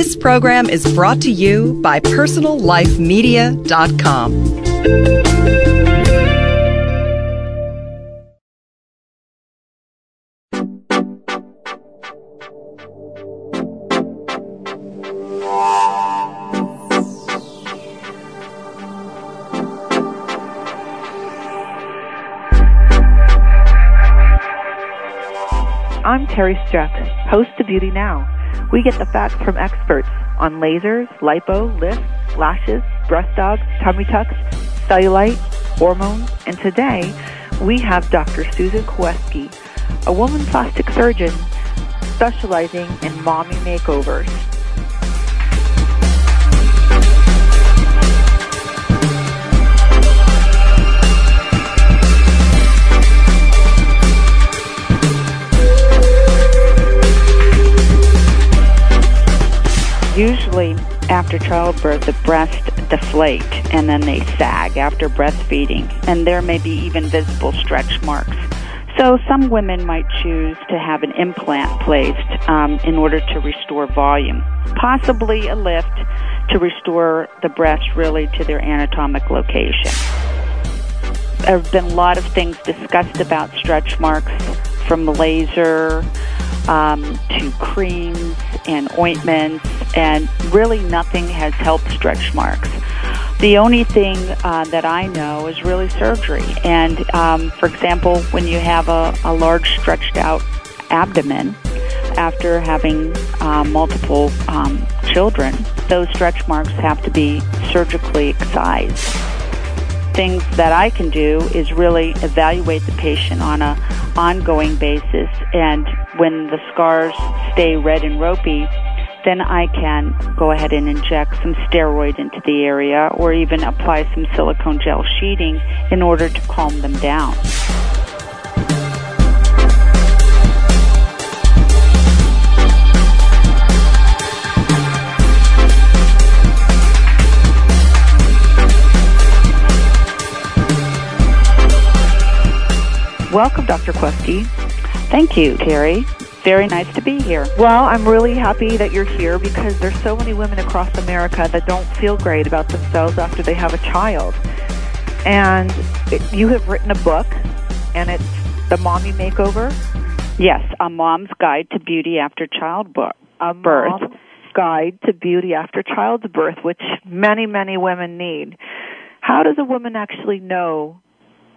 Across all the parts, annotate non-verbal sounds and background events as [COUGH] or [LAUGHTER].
This program is brought to you by PersonalLifeMedia.com. I'm Terry Struck, host of Beauty Now. We get the facts from experts on lasers, lipo, lifts, lashes, breast augments, tummy tucks, cellulite, hormones, and today we have Dr. Susan Koweski, a woman plastic surgeon specializing in mommy makeovers. Usually after childbirth, the breast deflate and then they sag after breastfeeding, and there may be even visible stretch marks. So some women might choose to have an implant placed um, in order to restore volume, possibly a lift to restore the breast really to their anatomic location. There have been a lot of things discussed about stretch marks from laser um, to creams and ointments, and really nothing has helped stretch marks. The only thing uh, that I know is really surgery. And um, for example, when you have a, a large stretched out abdomen after having uh, multiple um, children, those stretch marks have to be surgically excised. Things that I can do is really evaluate the patient on a ongoing basis and when the scars stay red and ropey, then I can go ahead and inject some steroid into the area or even apply some silicone gel sheeting in order to calm them down. Welcome, Dr. Questy. Thank you, Terry. Very nice to be here. Well, I'm really happy that you're here because there's so many women across America that don't feel great about themselves after they have a child. And it, you have written a book, and it's The Mommy Makeover. Yes, a mom's guide to beauty after childbirth. A mom's guide to beauty after child's birth, which many, many women need. How does a woman actually know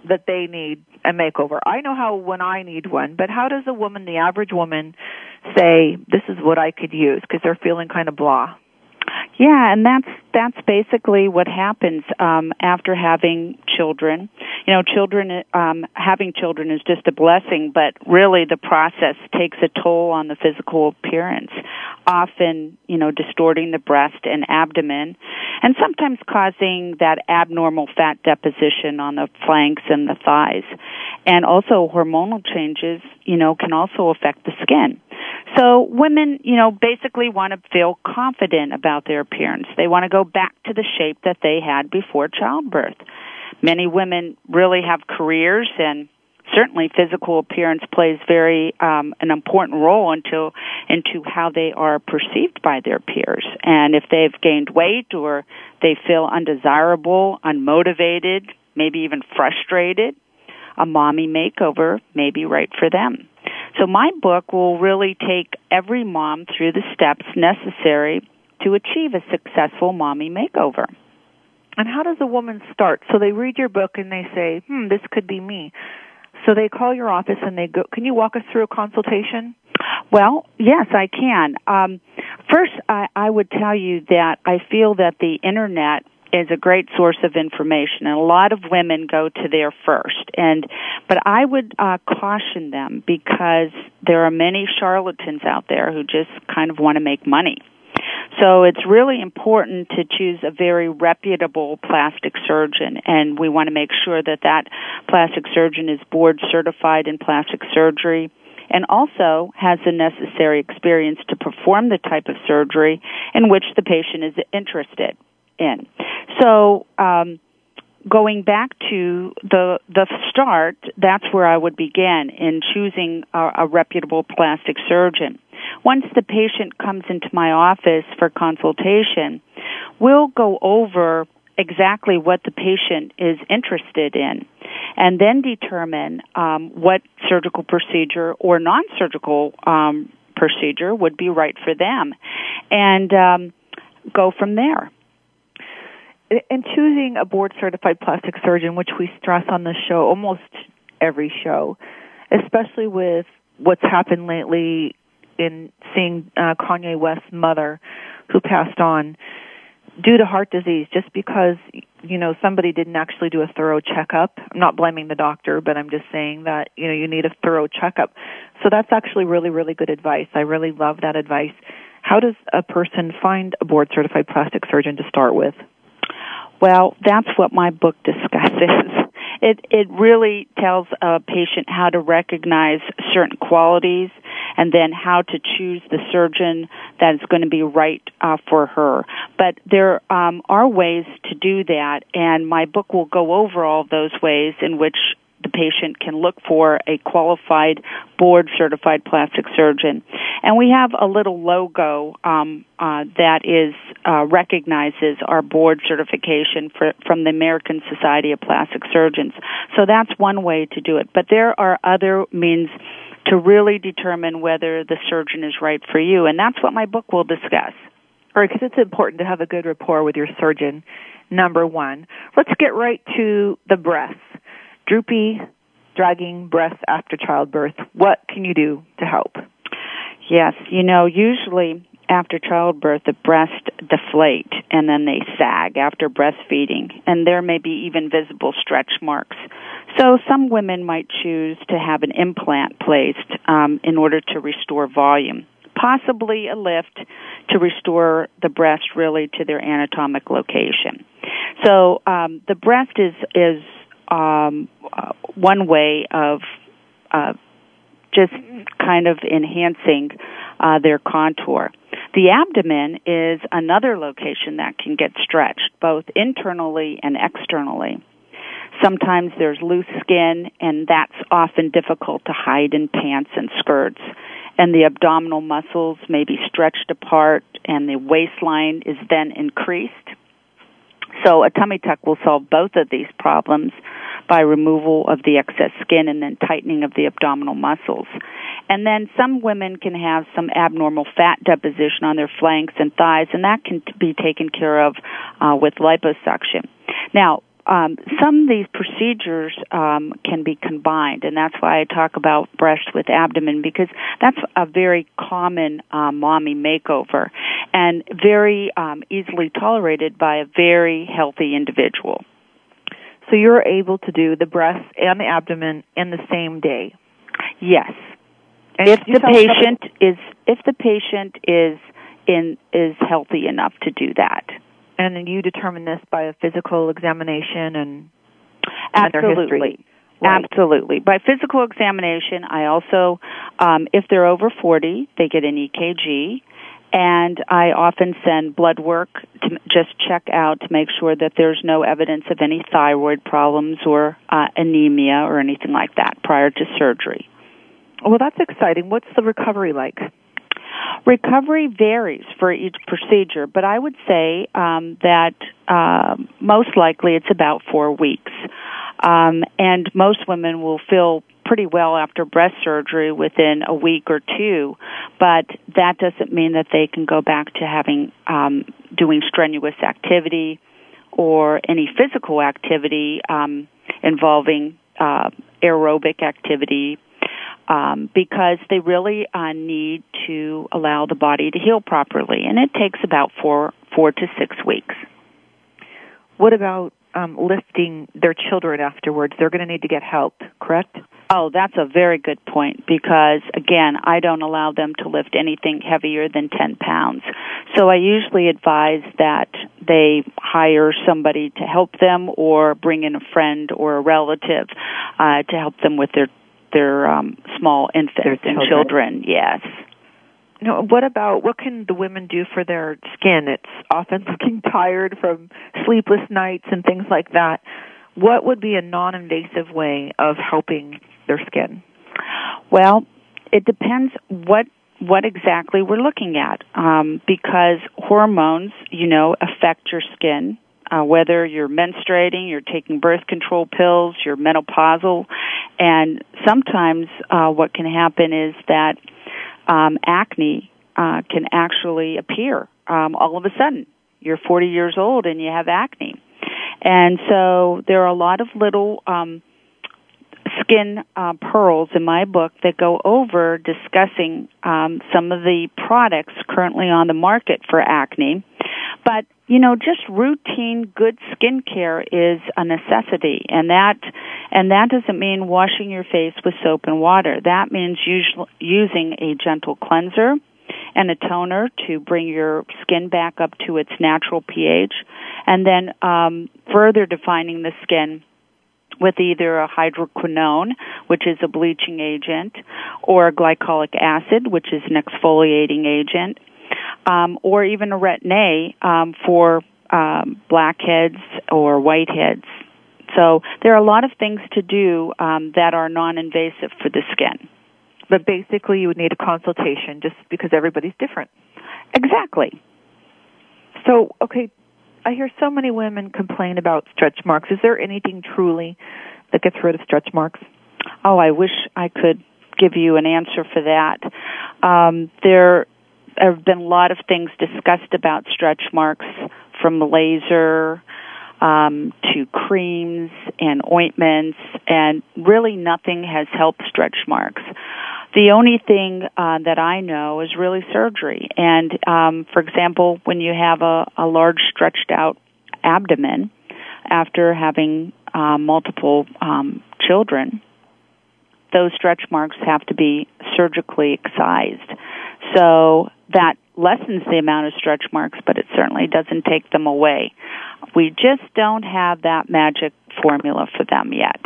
that they need a makeover. I know how when I need one, but how does a woman, the average woman, say this is what I could use because they're feeling kind of blah? Yeah, and that's that's basically what happens um, after having children. You know, children um, having children is just a blessing, but really the process takes a toll on the physical appearance, often you know distorting the breast and abdomen, and sometimes causing that abnormal fat deposition on the flanks and the thighs, and also hormonal changes. You know, can also affect the skin. So women, you know, basically want to feel confident about their appearance. They want to go back to the shape that they had before childbirth. Many women really have careers and certainly physical appearance plays very um, an important role into into how they are perceived by their peers. And if they've gained weight or they feel undesirable, unmotivated, maybe even frustrated, a mommy makeover may be right for them. So my book will really take every mom through the steps necessary to achieve a successful mommy makeover. And how does a woman start? So they read your book and they say, "Hmm, this could be me." So they call your office and they go. Can you walk us through a consultation? Well, yes, I can. Um, first, I, I would tell you that I feel that the internet is a great source of information and a lot of women go to there first and but i would uh caution them because there are many charlatans out there who just kind of want to make money so it's really important to choose a very reputable plastic surgeon and we want to make sure that that plastic surgeon is board certified in plastic surgery and also has the necessary experience to perform the type of surgery in which the patient is interested in. So, um, going back to the the start, that's where I would begin in choosing a, a reputable plastic surgeon. Once the patient comes into my office for consultation, we'll go over exactly what the patient is interested in and then determine um, what surgical procedure or non-surgical um, procedure would be right for them and um, go from there in choosing a board certified plastic surgeon which we stress on the show almost every show especially with what's happened lately in seeing uh, Kanye West's mother who passed on due to heart disease just because you know somebody didn't actually do a thorough checkup. I'm not blaming the doctor but i'm just saying that you know you need a thorough checkup. So that's actually really really good advice. I really love that advice. How does a person find a board certified plastic surgeon to start with well that's what my book discusses [LAUGHS] it it really tells a patient how to recognize certain qualities and then how to choose the surgeon that is going to be right uh, for her. But there um, are ways to do that, and my book will go over all those ways in which the patient can look for a qualified board certified plastic surgeon. And we have a little logo um, uh, that is uh, recognizes our board certification for, from the American Society of Plastic Surgeons. So that's one way to do it. But there are other means to really determine whether the surgeon is right for you, and that's what my book will discuss. All right, because it's important to have a good rapport with your surgeon. Number one, let's get right to the breasts. Droopy, dragging breasts after childbirth. What can you do to help? Yes, you know, usually after childbirth, the breast deflate and then they sag after breastfeeding, and there may be even visible stretch marks. So some women might choose to have an implant placed um, in order to restore volume, possibly a lift to restore the breast really to their anatomic location. So um, the breast is is um, uh, one way of uh, just kind of enhancing uh, their contour. The abdomen is another location that can get stretched, both internally and externally. Sometimes there's loose skin, and that's often difficult to hide in pants and skirts. And the abdominal muscles may be stretched apart, and the waistline is then increased. So a tummy tuck will solve both of these problems by removal of the excess skin and then tightening of the abdominal muscles. And then some women can have some abnormal fat deposition on their flanks and thighs, and that can be taken care of uh, with liposuction. Now, um, some of these procedures um, can be combined, and that's why I talk about breast with abdomen because that's a very common uh, mommy makeover and very um, easily tolerated by a very healthy individual. So you're able to do the breast and the abdomen in the same day. Yes. And if the patient is if the patient is in is healthy enough to do that. And you determine this by a physical examination and absolutely. Right. Absolutely. By physical examination, I also, um, if they're over 40, they get an EKG and I often send blood work to just check out to make sure that there's no evidence of any thyroid problems or uh, anemia or anything like that prior to surgery. Well, that's exciting. What's the recovery like? Recovery varies for each procedure, but I would say um, that uh, most likely it's about four weeks. Um, and most women will feel pretty well after breast surgery within a week or two, but that doesn't mean that they can go back to having um, doing strenuous activity or any physical activity um, involving uh, aerobic activity um, because they really uh, need to allow the body to heal properly, and it takes about four four to six weeks. What about um, lifting their children afterwards? They're going to need to get help, correct? Oh, that's a very good point because again, I don't allow them to lift anything heavier than 10 pounds. So I usually advise that they hire somebody to help them or bring in a friend or a relative uh, to help them with their their um, small infants and children. Yes. No, what about what can the women do for their skin? It's often [LAUGHS] looking tired from sleepless nights and things like that. what would be a non-invasive way of helping their skin? Well, it depends what what exactly we're looking at um, because hormones, you know, affect your skin. Uh, whether you're menstruating, you're taking birth control pills, you're menopausal, and sometimes uh, what can happen is that um, acne uh, can actually appear um, all of a sudden. You're 40 years old and you have acne, and so there are a lot of little um, skin uh, pearls in my book that go over discussing um, some of the products currently on the market for acne. But you know, just routine good skincare is a necessity, and that and that doesn't mean washing your face with soap and water. That means us- using a gentle cleanser and a toner to bring your skin back up to its natural pH, and then um, further defining the skin with either a hydroquinone, which is a bleaching agent, or a glycolic acid, which is an exfoliating agent, um, or even a retin-A um, for um, blackheads or whiteheads. So there are a lot of things to do um, that are non-invasive for the skin. But basically, you would need a consultation just because everybody's different. Exactly. So, okay, I hear so many women complain about stretch marks. Is there anything truly that gets rid of stretch marks? Oh, I wish I could give you an answer for that. Um, there have been a lot of things discussed about stretch marks from laser um, to creams and ointments, and really nothing has helped stretch marks. The only thing uh, that I know is really surgery. And um, for example, when you have a, a large stretched out abdomen after having uh, multiple um, children, those stretch marks have to be surgically excised. So that lessens the amount of stretch marks, but it certainly doesn't take them away. We just don't have that magic formula for them yet.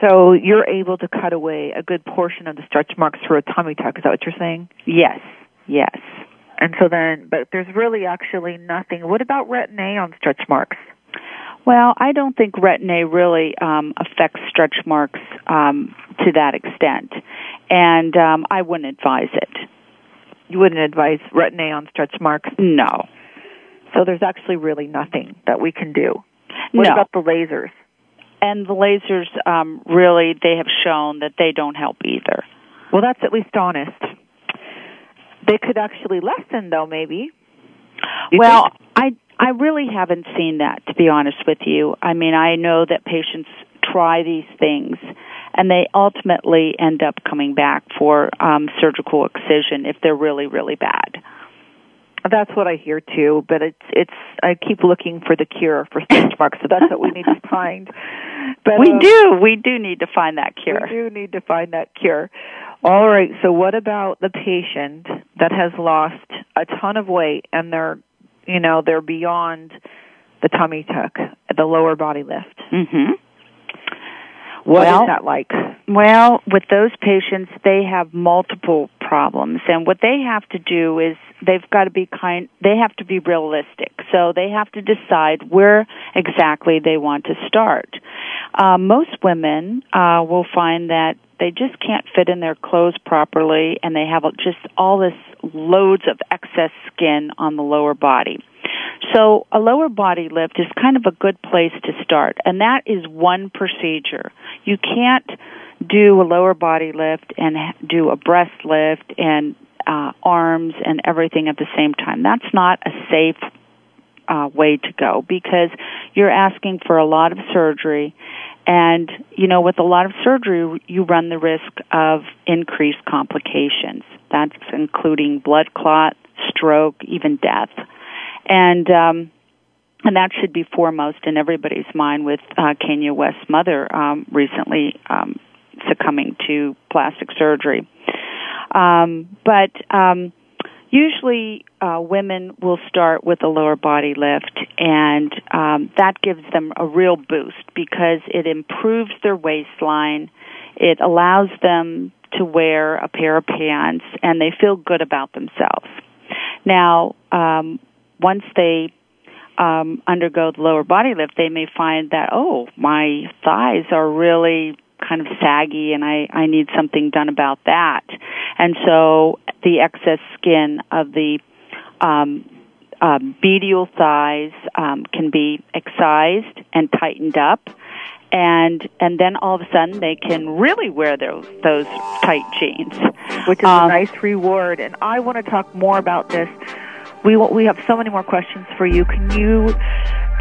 So you're able to cut away a good portion of the stretch marks through a tummy tuck. Is that what you're saying? Yes, yes. And so then, but there's really actually nothing. What about retin-A on stretch marks? Well, I don't think retin-A really um, affects stretch marks um, to that extent, and um, I wouldn't advise it. You wouldn't advise retin-A on stretch marks? No. So there's actually really nothing that we can do. What no. about the lasers? And the lasers, um, really, they have shown that they don't help either. Well, that's at least honest. They could actually lessen, though, maybe. You well, think? I I really haven't seen that, to be honest with you. I mean, I know that patients try these things, and they ultimately end up coming back for um, surgical excision if they're really, really bad. That's what I hear too, but it's it's I keep looking for the cure for [LAUGHS] stretch marks, so that's what we need to find. But we uh, do, we do need to find that cure. We do need to find that cure. All right, so what about the patient that has lost a ton of weight and they're, you know, they're beyond the tummy tuck, the lower body lift? Mhm. What Well- is that like? Well, with those patients, they have multiple problems, and what they have to do is they've got to be kind. They have to be realistic, so they have to decide where exactly they want to start. Uh, most women uh, will find that they just can't fit in their clothes properly, and they have just all this loads of excess skin on the lower body. So a lower body lift is kind of a good place to start, and that is one procedure. You can't do a lower body lift and do a breast lift and uh, arms and everything at the same time. That's not a safe uh, way to go because you're asking for a lot of surgery. And, you know, with a lot of surgery, you run the risk of increased complications. That's including blood clot, stroke, even death. And, um, and that should be foremost in everybody's mind with uh, Kanye West's mother um, recently um, succumbing to plastic surgery. Um, but um, usually uh, women will start with a lower body lift, and um, that gives them a real boost because it improves their waistline. It allows them to wear a pair of pants, and they feel good about themselves. Now, um, once they um, undergo the lower body lift, they may find that oh, my thighs are really kind of saggy and I, I need something done about that. And so the excess skin of the um, um, medial thighs um, can be excised and tightened up. And and then all of a sudden they can really wear those those tight jeans, which is um, a nice reward. And I want to talk more about this. We we have so many more questions for you. Can you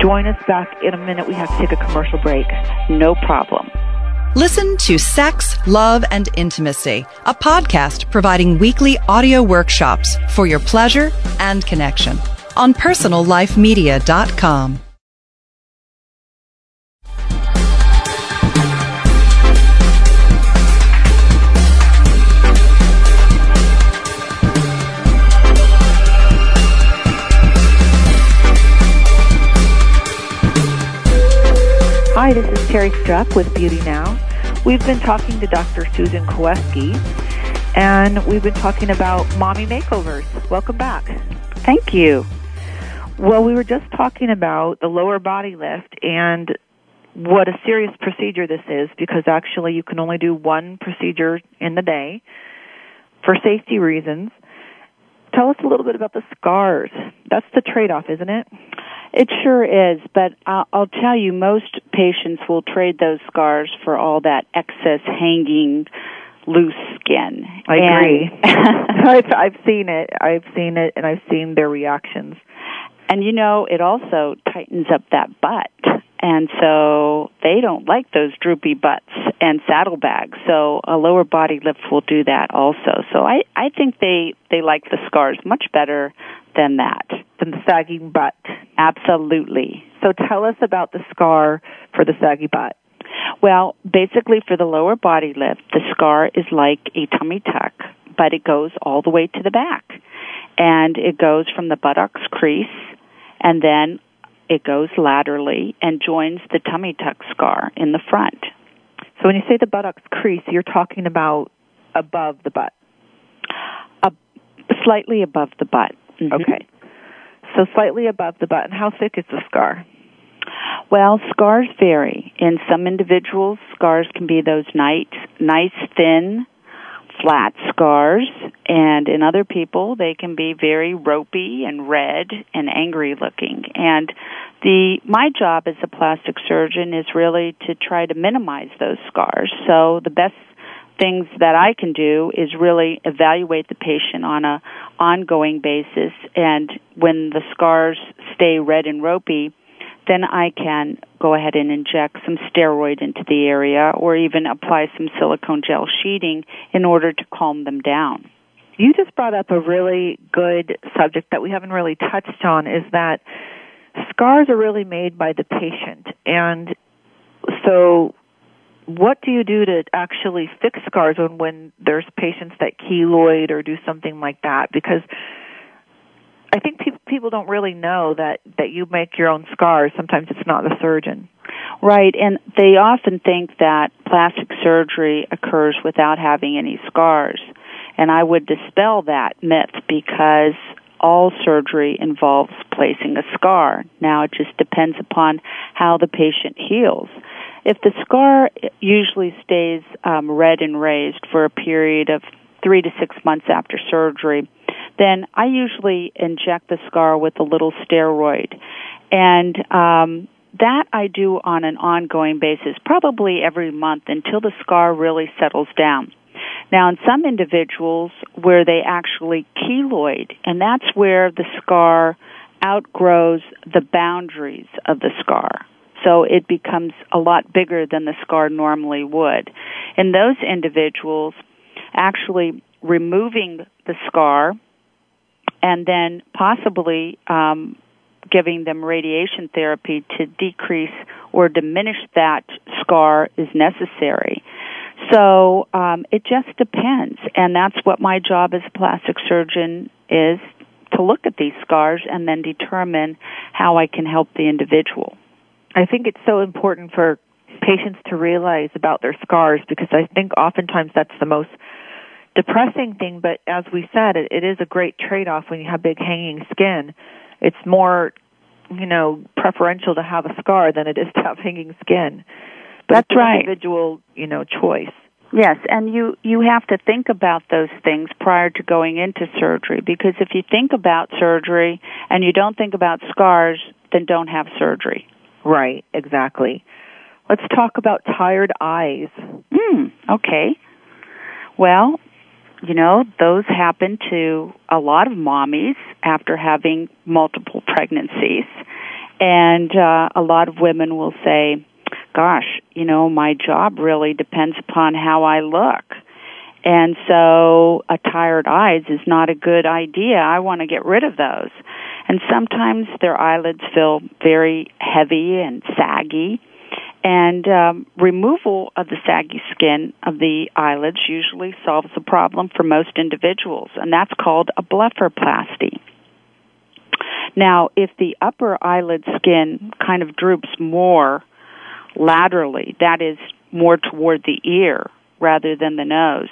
join us back in a minute? We have to take a commercial break. No problem. Listen to Sex, Love, and Intimacy, a podcast providing weekly audio workshops for your pleasure and connection on personallifemedia.com. Hi, this is Terry Struck with Beauty Now. We've been talking to Dr. Susan Koweski, and we've been talking about mommy makeovers. Welcome back. Thank you. Well, we were just talking about the lower body lift and what a serious procedure this is because actually you can only do one procedure in the day for safety reasons. Tell us a little bit about the scars. That's the trade off, isn't it? It sure is, but I'll, I'll tell you, most patients will trade those scars for all that excess hanging loose skin. I agree. [LAUGHS] [LAUGHS] I've, I've seen it. I've seen it, and I've seen their reactions. And you know, it also tightens up that butt. And so they don't like those droopy butts and saddlebags. So a lower body lift will do that also. So I, I think they, they like the scars much better than that. Than the sagging butt. Absolutely. So tell us about the scar for the saggy butt. Well, basically for the lower body lift, the scar is like a tummy tuck, but it goes all the way to the back. And it goes from the buttocks crease and then it goes laterally and joins the tummy tuck scar in the front. So when you say the buttocks crease, you're talking about above the butt. Uh, slightly above the butt. Mm-hmm. Okay. So slightly above the butt. And how thick is the scar? Well, scars vary. In some individuals, scars can be those nice, nice thin, flat scars, and in other people, they can be very ropey and red and angry looking. And the my job as a plastic surgeon is really to try to minimize those scars. So the best things that I can do is really evaluate the patient on a ongoing basis and when the scars stay red and ropey then I can go ahead and inject some steroid into the area or even apply some silicone gel sheeting in order to calm them down. You just brought up a really good subject that we haven't really touched on is that scars are really made by the patient. And so what do you do to actually fix scars when, when there's patients that keloid or do something like that? Because I think pe- people don't really know that that you make your own scars. Sometimes it's not the surgeon. Right, and they often think that plastic surgery occurs without having any scars. And I would dispel that myth because all surgery involves placing a scar. Now it just depends upon how the patient heals. If the scar usually stays um, red and raised for a period of three to six months after surgery, then I usually inject the scar with a little steroid. And um, that I do on an ongoing basis, probably every month until the scar really settles down. Now, in some individuals where they actually keloid, and that's where the scar outgrows the boundaries of the scar. So it becomes a lot bigger than the scar normally would. In those individuals, actually removing the scar and then possibly um, giving them radiation therapy to decrease or diminish that scar is necessary. So um, it just depends, and that's what my job as a plastic surgeon is to look at these scars and then determine how I can help the individual. I think it's so important for patients to realize about their scars because I think oftentimes that's the most depressing thing, but as we said, it, it is a great trade off when you have big hanging skin. It's more you know, preferential to have a scar than it is to have hanging skin. But That's right. Individual, you know, choice. Yes, and you you have to think about those things prior to going into surgery because if you think about surgery and you don't think about scars, then don't have surgery. Right, exactly. Let's talk about tired eyes. Hmm, okay. Well, you know, those happen to a lot of mommies after having multiple pregnancies. And uh, a lot of women will say, gosh, you know, my job really depends upon how I look. And so a tired eyes is not a good idea. I want to get rid of those. And sometimes their eyelids feel very heavy and saggy. And um, removal of the saggy skin of the eyelids usually solves the problem for most individuals, and that's called a blepharoplasty. Now, if the upper eyelid skin kind of droops more laterally, that is more toward the ear rather than the nose,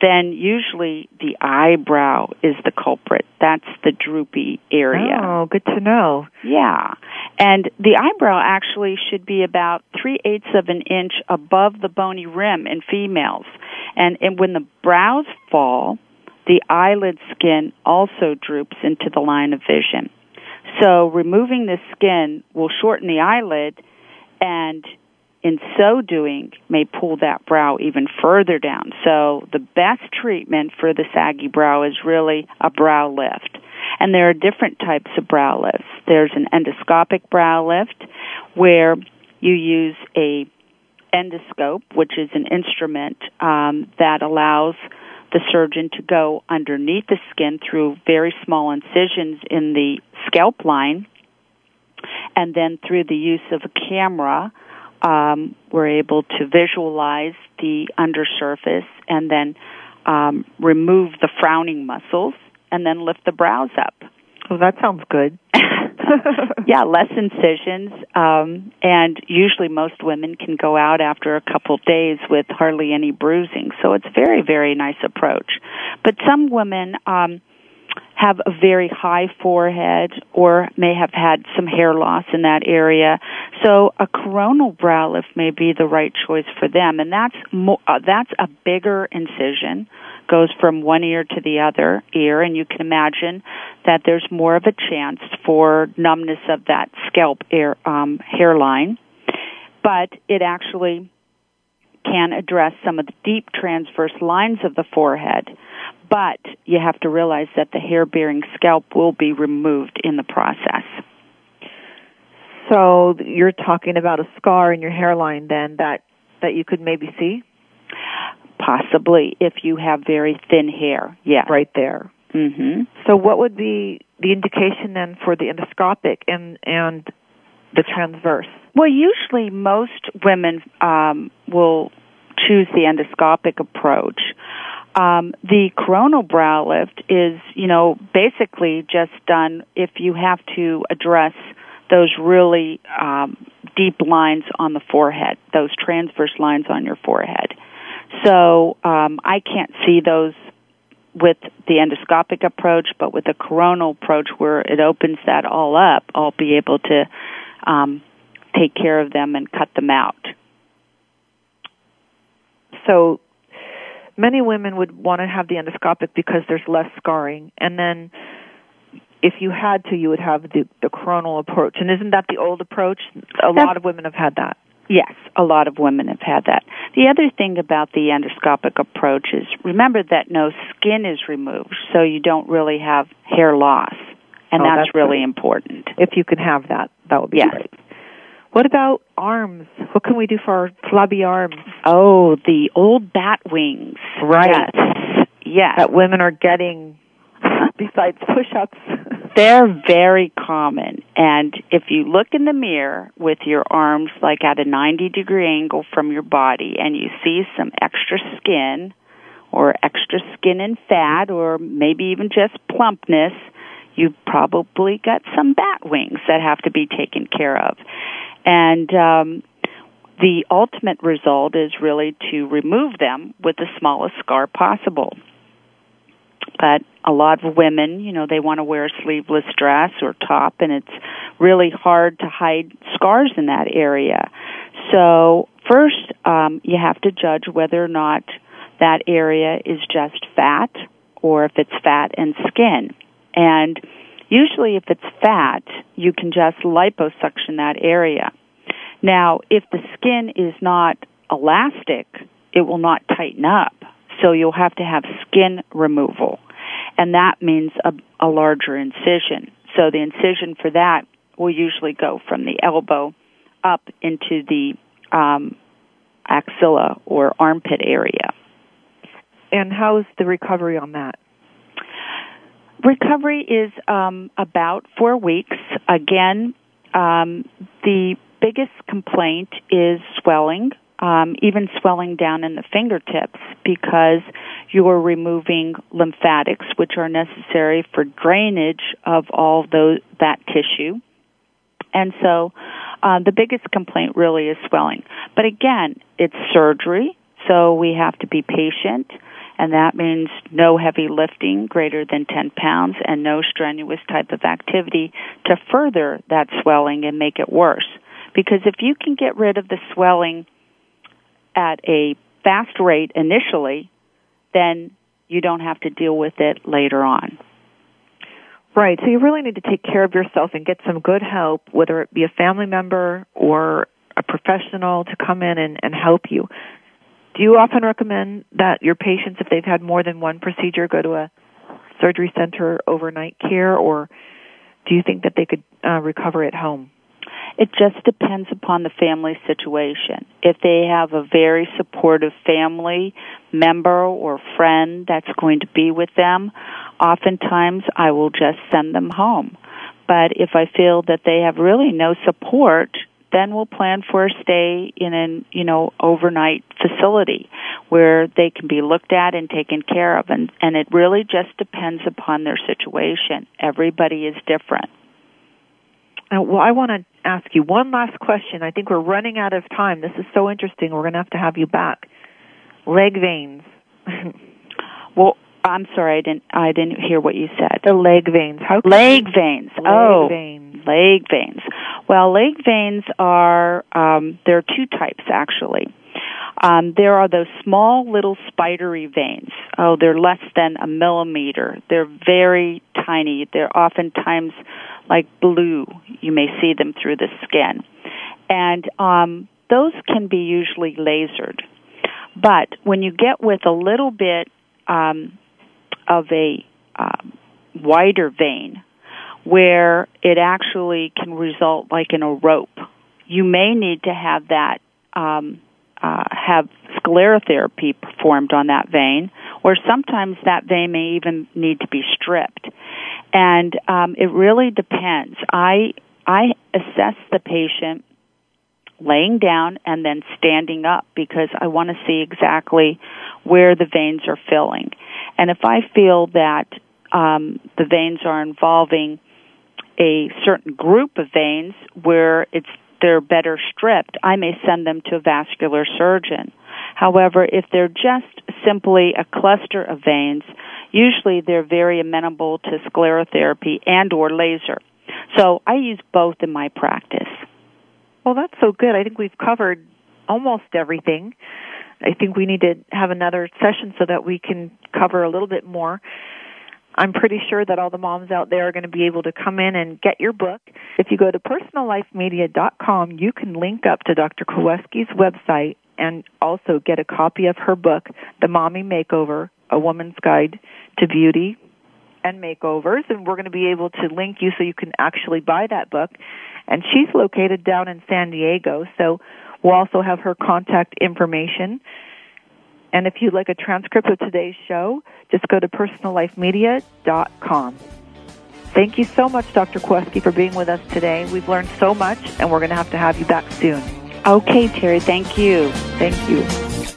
then usually the eyebrow is the culprit. That's the droopy area. Oh, good to know. Yeah. And the eyebrow actually should be about three eighths of an inch above the bony rim in females. And, and when the brows fall, the eyelid skin also droops into the line of vision. So removing the skin will shorten the eyelid and in so doing may pull that brow even further down. So the best treatment for the saggy brow is really a brow lift. And there are different types of brow lifts. There's an endoscopic brow lift where you use a endoscope, which is an instrument um, that allows the surgeon to go underneath the skin through very small incisions in the scalp line, and then through the use of a camera, um, we're able to visualize the undersurface and then um, remove the frowning muscles and then lift the brows up. Well, that sounds good. [LAUGHS] yeah, less incisions, um, and usually most women can go out after a couple days with hardly any bruising. So it's very, very nice approach. But some women um, have a very high forehead or may have had some hair loss in that area. So a coronal brow lift may be the right choice for them, and that's mo- uh, that's a bigger incision goes from one ear to the other ear, and you can imagine that there's more of a chance for numbness of that scalp air, um, hairline. But it actually can address some of the deep transverse lines of the forehead. But you have to realize that the hair bearing scalp will be removed in the process. So you're talking about a scar in your hairline then that that you could maybe see? Possibly if you have very thin hair. Yeah. Right there. Mhm. So what would be the indication then for the endoscopic and and the transverse? Well, usually most women um, will choose the endoscopic approach. Um, the coronal brow lift is, you know, basically just done if you have to address those really um, deep lines on the forehead, those transverse lines on your forehead. So um, I can't see those with the endoscopic approach, but with the coronal approach where it opens that all up, I'll be able to um, take care of them and cut them out. So many women would want to have the endoscopic because there's less scarring, and then if you had to, you would have the, the coronal approach. And isn't that the old approach? A lot of women have had that. Yes, a lot of women have had that. The other thing about the endoscopic approach is remember that no skin is removed, so you don't really have hair loss. And Oh, that's, that's really important. If you can have that, that would be Yes. great. What about arms? What can we do for our flabby arms Oh, the old bat wings. Right. Yes. Yes. that women are getting [LAUGHS] besides push-ups? They're very common. And if you look in the mirror with your arms like at a 90 degree angle from your body and you see some extra skin or extra skin and fat or maybe even just plumpness, you've probably got some bat wings that have to be taken care of. And um, the ultimate result is really to remove them with the smallest scar possible. But a lot of women, you know, they want to wear a sleeveless dress or top, and it's really hard to hide scars in that area. So first, um, you have to judge whether or not that area is just fat or if it's fat and skin. And usually if it's fat, you can just liposuction that area. Now, if the skin is not elastic, it will not tighten up. So you'll have to have skin removal. And that means a, a larger incision. So the incision for that will usually go from the elbow up into the um, axilla or armpit area. And how's the recovery on that? Recovery is um, about four weeks. Again, um, the biggest complaint is swelling, um, even swelling down in the fingertips, because you're removing lymphatics, which are necessary for drainage of all those that tissue. And so, uh, the biggest complaint really is swelling. But again, it's surgery, so we have to be patient and that means no heavy lifting greater than 10 pounds and no strenuous type of activity to further that swelling and make it worse. Because if you can get rid of the swelling at a fast rate initially, then you don't have to deal with it later on. Right. So you really need to take care of yourself and get some good help, whether it be a family member or a professional to come in and, and help you. Do you often recommend that your patients, if they've had more than one procedure, go to a surgery center overnight care, or do you think that they could uh, recover at home? It just depends upon the family situation. If they have a very supportive family member or friend that's going to be with them, oftentimes I will just send them home. But if I feel that they have really no support, then we'll plan for a stay in an you know overnight facility where they can be looked at and taken care of and and it really just depends upon their situation everybody is different uh, well i want to ask you one last question i think we're running out of time this is so interesting we're going to have to have you back leg veins [LAUGHS] well I'm sorry, I didn't. I didn't hear what you said. The leg veins. How? Leg veins. Leg oh, veins. leg veins. Well, leg veins are um, there are two types actually. Um, there are those small little spidery veins. Oh, they're less than a millimeter. They're very tiny. They're oftentimes like blue. You may see them through the skin, and um, those can be usually lasered. But when you get with a little bit um, of a um, wider vein where it actually can result like in a rope. You may need to have that um, uh, have sclerotherapy performed on that vein, or sometimes that vein may even need to be stripped. And um, it really depends. I I assess the patient laying down and then standing up because I want to see exactly where the veins are filling. And if I feel that um, the veins are involving a certain group of veins where it's they're better stripped, I may send them to a vascular surgeon. However, if they're just simply a cluster of veins, usually they're very amenable to sclerotherapy and or laser. So I use both in my practice. Well, that's so good. I think we've covered almost everything. I think we need to have another session so that we can cover a little bit more. I'm pretty sure that all the moms out there are going to be able to come in and get your book. If you go to personallifemedia.com, you can link up to Dr. Kowesky's website and also get a copy of her book, The Mommy Makeover, A Woman's Guide to Beauty and Makeovers. And we're going to be able to link you so you can actually buy that book. And she's located down in San Diego, so we'll also have her contact information. And if you'd like a transcript of today's show, just go to personallifemedia.com. Thank you so much, Dr. Kowesky, for being with us today. We've learned so much, and we're going to have to have you back soon. Okay, Terry, thank you. Thank you.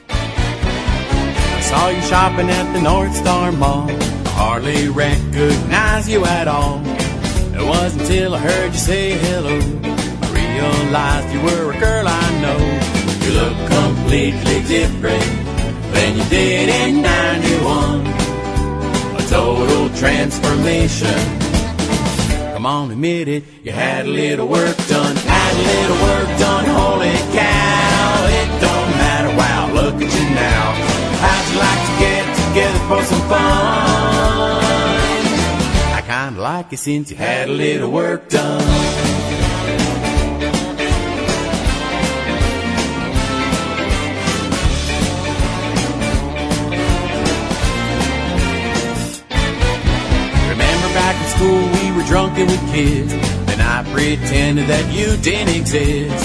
I saw you shopping at the North Star Mall. I Hardly recognize you at all. It wasn't until I heard you say hello. I realized you were a girl I know. You look completely different than you did in 91. A total transformation. Come on, admit it. You had a little work done. Had a little work done. Holy cow. It don't matter. Wow, look at you now. How'd you like to get together for some fun? I kinda like it since you had a little work done. School we were drunken with kids and I pretended that you didn't exist.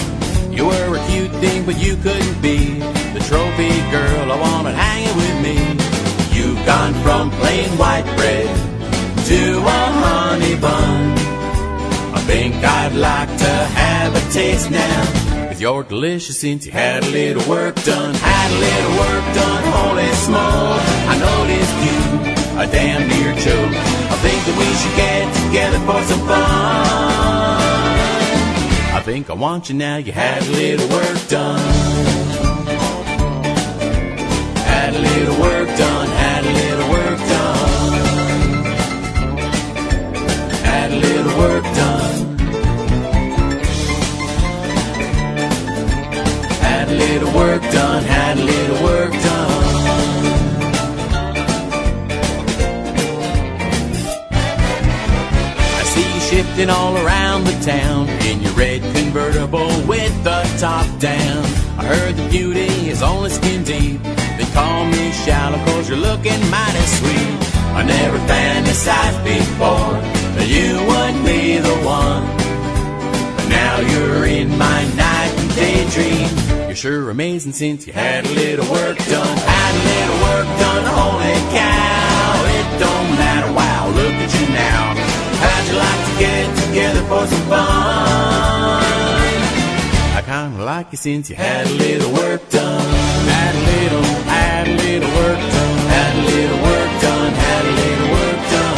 You were a cute thing but you couldn't be. The trophy girl I wanted hanging with me. You've gone from plain white bread To a honey bun. I think I'd like to have a taste now. Cause you're delicious since you had a little work done. Had a little work done, holy smoke I noticed you a damn near choke think that we should get together for some fun. I think I want you now, you had a little work done. Had a little work done, had a little work done. Had a little work done. Had a little work done, had a little work done shifting all around the town in your red convertible with the top down. I heard the beauty is only skin deep. They call me shallow cause you're looking mighty sweet. I never fantasized before that you would be the one. But now you're in my night and daydream. You're sure amazing since you had a little work done. Had a little work done, holy cow. Together for some fun? I kinda like you since you had a little work done. Had a little, had a little work done. Had a little work done, had a little work done.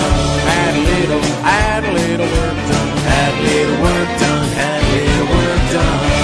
Had a little, had a little work done. Had a little work done, had a little work done.